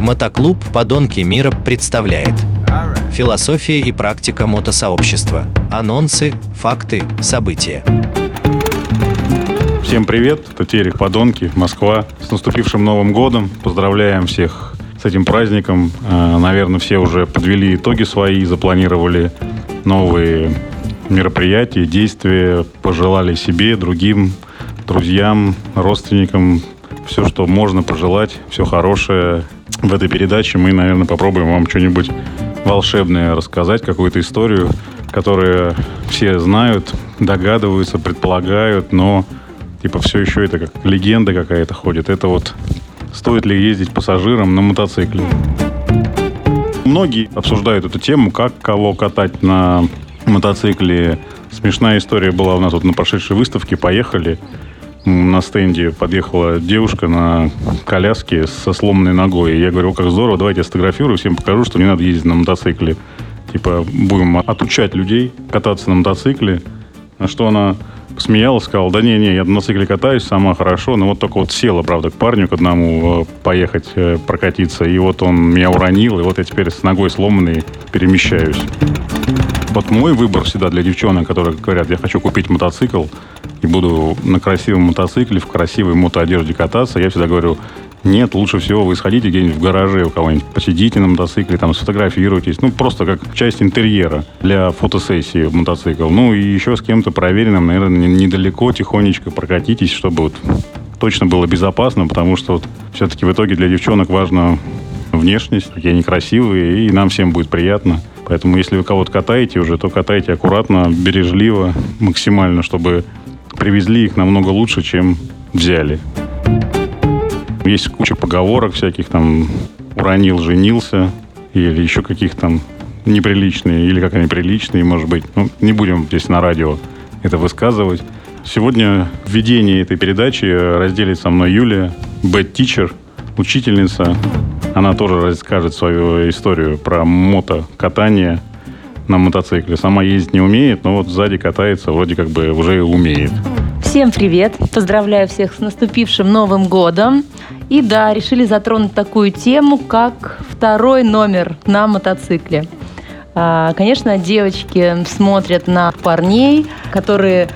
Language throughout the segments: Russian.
Мотоклуб «Подонки мира» представляет Философия и практика мотосообщества. Анонсы, факты, события. Всем привет, это Терек Подонки, Москва. С наступившим Новым годом. Поздравляем всех с этим праздником. Э, Наверное, все уже подвели итоги свои, запланировали новые мероприятия, действия, пожелали себе, другим, друзьям, родственникам все, что можно пожелать, все хорошее. В этой передаче мы, наверное, попробуем вам что-нибудь волшебное рассказать, какую-то историю, которую все знают, догадываются, предполагают, но типа все еще это как легенда какая-то ходит. Это вот стоит ли ездить пассажирам на мотоцикле. Многие обсуждают эту тему, как кого катать на мотоцикле. Смешная история была у нас вот на прошедшей выставке. Поехали, на стенде подъехала девушка на коляске со сломанной ногой. Я говорю, как здорово, давайте я сфотографирую, всем покажу, что не надо ездить на мотоцикле. Типа, будем отучать людей кататься на мотоцикле. На что она смеялась, сказала, да не-не, я на мотоцикле катаюсь, сама хорошо, но вот только вот села, правда, к парню, к одному э, поехать э, прокатиться, и вот он меня уронил, и вот я теперь с ногой сломанной перемещаюсь. Вот мой выбор всегда для девчонок, которые говорят, я хочу купить мотоцикл и буду на красивом мотоцикле, в красивой мотоодежде кататься, я всегда говорю, нет, лучше всего вы сходите где-нибудь в гараже у кого-нибудь, посидите на мотоцикле, там сфотографируйтесь. Ну, просто как часть интерьера для фотосессии мотоцикл. Ну, и еще с кем-то проверенным, наверное, недалеко, тихонечко прокатитесь, чтобы вот точно было безопасно, потому что вот все-таки в итоге для девчонок важно внешность, какие они красивые, и нам всем будет приятно. Поэтому если вы кого-то катаете уже, то катайте аккуратно, бережливо, максимально, чтобы привезли их намного лучше, чем взяли. Есть куча поговорок всяких, там, уронил, женился, или еще каких там неприличные, или как они приличные, может быть. Ну, не будем здесь на радио это высказывать. Сегодня в ведении этой передачи разделит со мной Юлия, teacher, учительница. Она тоже расскажет свою историю про мотокатание на мотоцикле. Сама ездить не умеет, но вот сзади катается, вроде как бы уже умеет. Всем привет! Поздравляю всех с наступившим Новым годом. И да, решили затронуть такую тему, как второй номер на мотоцикле. А, Конечно, девочки смотрят на парней, которые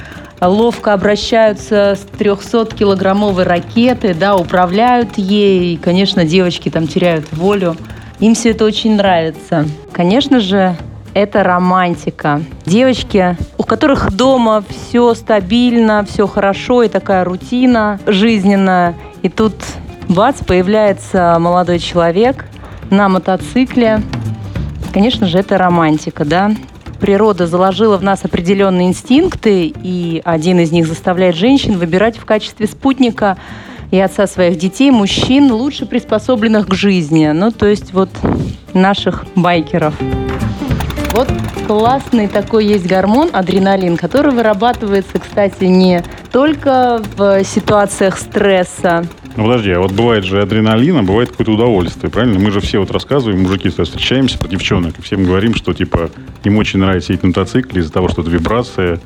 ловко обращаются с 300-килограммовой ракеты, да, управляют ей. И, конечно, девочки там теряют волю. Им все это очень нравится. Конечно же, это романтика. Девочки, у которых дома все стабильно, все хорошо и такая рутина жизненная. И тут бац, появляется молодой человек на мотоцикле. Конечно же, это романтика, да? Природа заложила в нас определенные инстинкты, и один из них заставляет женщин выбирать в качестве спутника и отца своих детей мужчин, лучше приспособленных к жизни. Ну, то есть вот наших байкеров. Вот классный такой есть гормон адреналин, который вырабатывается, кстати, не только в ситуациях стресса. Ну, подожди, а вот бывает же адреналин, а бывает какое-то удовольствие, правильно? Мы же все вот рассказываем, мужики встречаемся, про девчонок, и всем говорим, что, типа, им очень нравится ездить на мотоцикле из-за того, что это вибрация,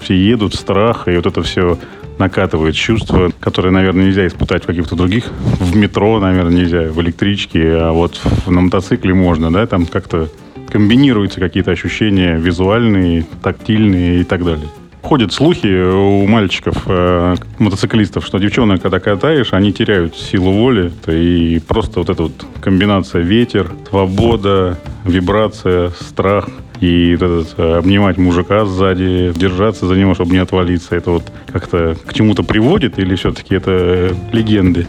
все едут, страх, и вот это все накатывает чувство, которое, наверное, нельзя испытать в каких-то других. В метро, наверное, нельзя, в электричке, а вот на мотоцикле можно, да, там как-то комбинируются какие-то ощущения визуальные, тактильные и так далее. Ходят слухи у мальчиков, э, мотоциклистов, что девчонок, когда катаешь, они теряют силу воли. И просто вот эта вот комбинация ветер, свобода, вибрация, страх и этот, э, обнимать мужика сзади, держаться за него, чтобы не отвалиться, это вот как-то к чему-то приводит или все-таки это э, легенды?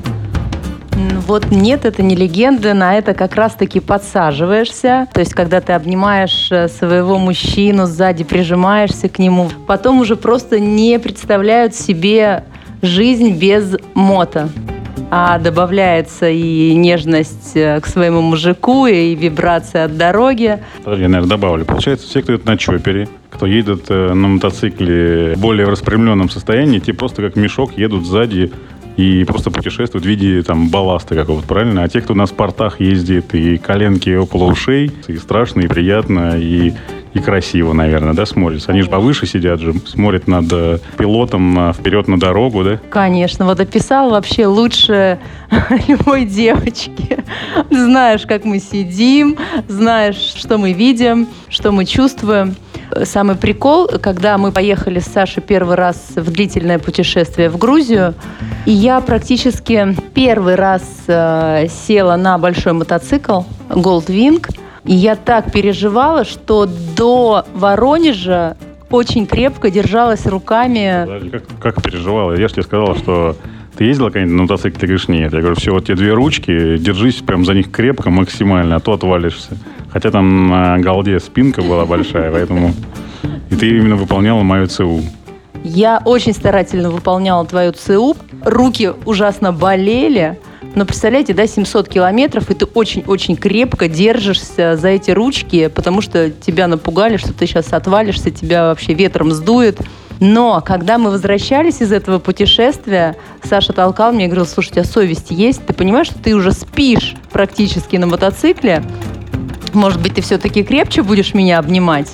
Вот нет, это не легенда, на это как раз-таки подсаживаешься. То есть, когда ты обнимаешь э, своего мужчину сзади, прижимаешься к нему, потом уже просто не представляют себе жизнь без мото. А добавляется и нежность э, к своему мужику, и вибрация от дороги. Я, наверное, добавлю. Получается, все, кто едет на чопере, кто едет э, на мотоцикле более распрямленном состоянии, те просто как мешок едут сзади и просто путешествуют в виде там балласта какого-то, правильно? А те, кто на спортах ездит, и коленки около ушей, и страшно, и приятно, и и красиво, наверное, да, смотрится. Они же повыше сидят же, смотрят над э, пилотом вперед на дорогу, да? Конечно, вот описал вообще лучше любой девочки. Знаешь, как мы сидим, знаешь, что мы видим, что мы чувствуем. Самый прикол, когда мы поехали с Сашей первый раз в длительное путешествие в Грузию, и я практически первый раз э, села на большой мотоцикл Goldwing, и я так переживала, что до Воронежа очень крепко держалась руками. Как, как переживала? Я же тебе сказала, что ты ездила когда-нибудь на мотоцикле? Ты говоришь, нет. Я говорю, все, вот те две ручки, держись прям за них крепко, максимально, а то отвалишься. Хотя там на голде спинка была большая, поэтому... И ты именно выполняла мою ЦУ. Я очень старательно выполняла твою ЦУ. Руки ужасно болели. Но представляете, да, 700 километров, и ты очень-очень крепко держишься за эти ручки, потому что тебя напугали, что ты сейчас отвалишься, тебя вообще ветром сдует. Но когда мы возвращались из этого путешествия, Саша толкал меня и говорил, слушай, у тебя совесть есть? Ты понимаешь, что ты уже спишь практически на мотоцикле? Может быть, ты все-таки крепче будешь меня обнимать?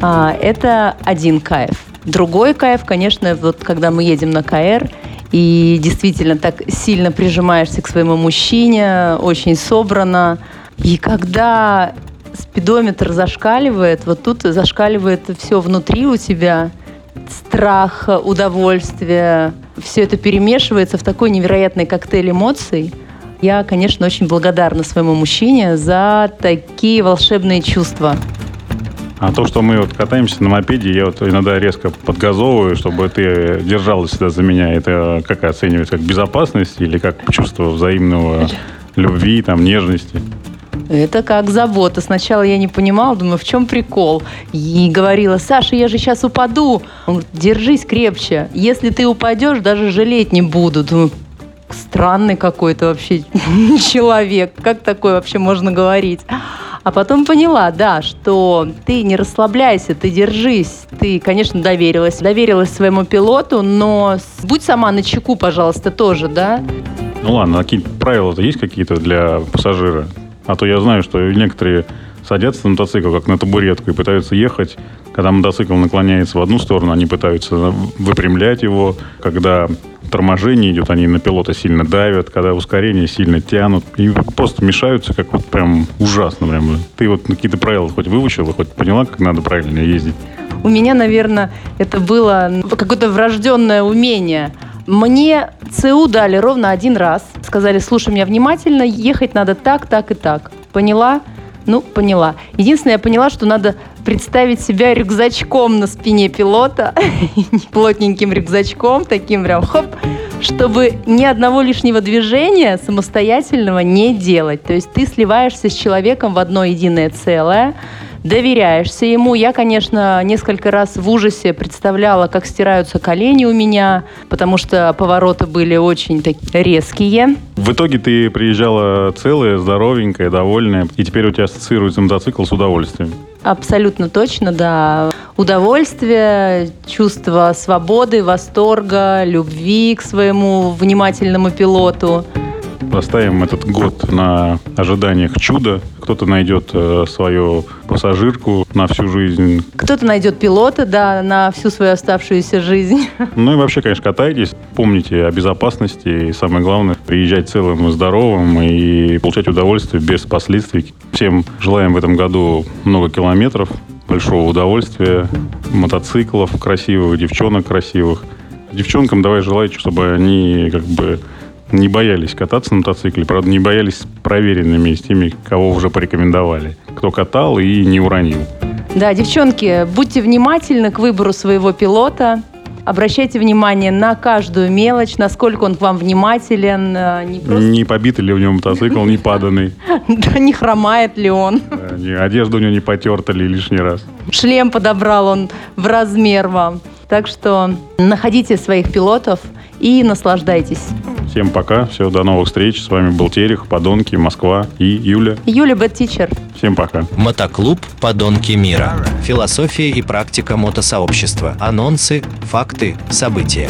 А, это один кайф. Другой кайф, конечно, вот когда мы едем на КР, и действительно так сильно прижимаешься к своему мужчине, очень собрано. И когда спидометр зашкаливает, вот тут зашкаливает все внутри у тебя, страх, удовольствие, все это перемешивается в такой невероятный коктейль эмоций. Я, конечно, очень благодарна своему мужчине за такие волшебные чувства. А то, что мы вот катаемся на мопеде, я вот иногда резко подгазовываю, чтобы ты держалась всегда за меня. Это как оценивается? Как безопасность или как чувство взаимного любви, там, нежности? Это как забота. Сначала я не понимала, думаю, в чем прикол. И говорила, Саша, я же сейчас упаду. Он говорит, держись крепче. Если ты упадешь, даже жалеть не буду. Думаю, странный какой-то вообще человек. Как такое вообще можно говорить? А потом поняла, да, что ты не расслабляйся, ты держись. Ты, конечно, доверилась. Доверилась своему пилоту, но будь сама на чеку, пожалуйста, тоже, да? Ну ладно, а какие правила-то есть какие-то для пассажира? А то я знаю, что некоторые садятся на мотоцикл, как на табуретку, и пытаются ехать. Когда мотоцикл наклоняется в одну сторону, они пытаются выпрямлять его. Когда торможение идет, они на пилота сильно давят, когда ускорение сильно тянут и просто мешаются, как вот прям ужасно. Прям. Ты вот какие-то правила хоть выучила, хоть поняла, как надо правильно ездить? У меня, наверное, это было какое-то врожденное умение. Мне ЦУ дали ровно один раз. Сказали, слушай меня внимательно, ехать надо так, так и так. Поняла? Ну, поняла. Единственное, я поняла, что надо представить себя рюкзачком на спине пилота, плотненьким рюкзачком, таким прям хоп, чтобы ни одного лишнего движения самостоятельного не делать. То есть ты сливаешься с человеком в одно единое целое, доверяешься ему. Я, конечно, несколько раз в ужасе представляла, как стираются колени у меня, потому что повороты были очень такие резкие. В итоге ты приезжала целая, здоровенькая, довольная, и теперь у тебя ассоциируется мотоцикл с удовольствием. Абсолютно точно, да. Удовольствие, чувство свободы, восторга, любви к своему внимательному пилоту. Поставим этот год на ожиданиях чуда. Кто-то найдет э, свою пассажирку на всю жизнь. Кто-то найдет пилота, да, на всю свою оставшуюся жизнь. Ну и вообще, конечно, катайтесь. Помните о безопасности. И самое главное, приезжать целым и здоровым и получать удовольствие без последствий. Всем желаем в этом году много километров, большого удовольствия, мотоциклов красивых, девчонок красивых. Девчонкам давай желать, чтобы они как бы не боялись кататься на мотоцикле, правда, не боялись проверенными с теми, кого уже порекомендовали. Кто катал и не уронил. Да, девчонки, будьте внимательны к выбору своего пилота. Обращайте внимание на каждую мелочь, насколько он к вам внимателен. Э, не, просто... не побитый ли у него мотоцикл, не паданный. Да, не хромает ли он. Одежда у него не потерта ли лишний раз. Шлем подобрал он в размер вам. Так что находите своих пилотов и наслаждайтесь. Всем пока, всего до новых встреч. С вами был Терех, Подонки, Москва и Юля. Юля Бэт Тичер. Всем пока. Мотоклуб «Подонки мира». Философия и практика мотосообщества. Анонсы, факты, события.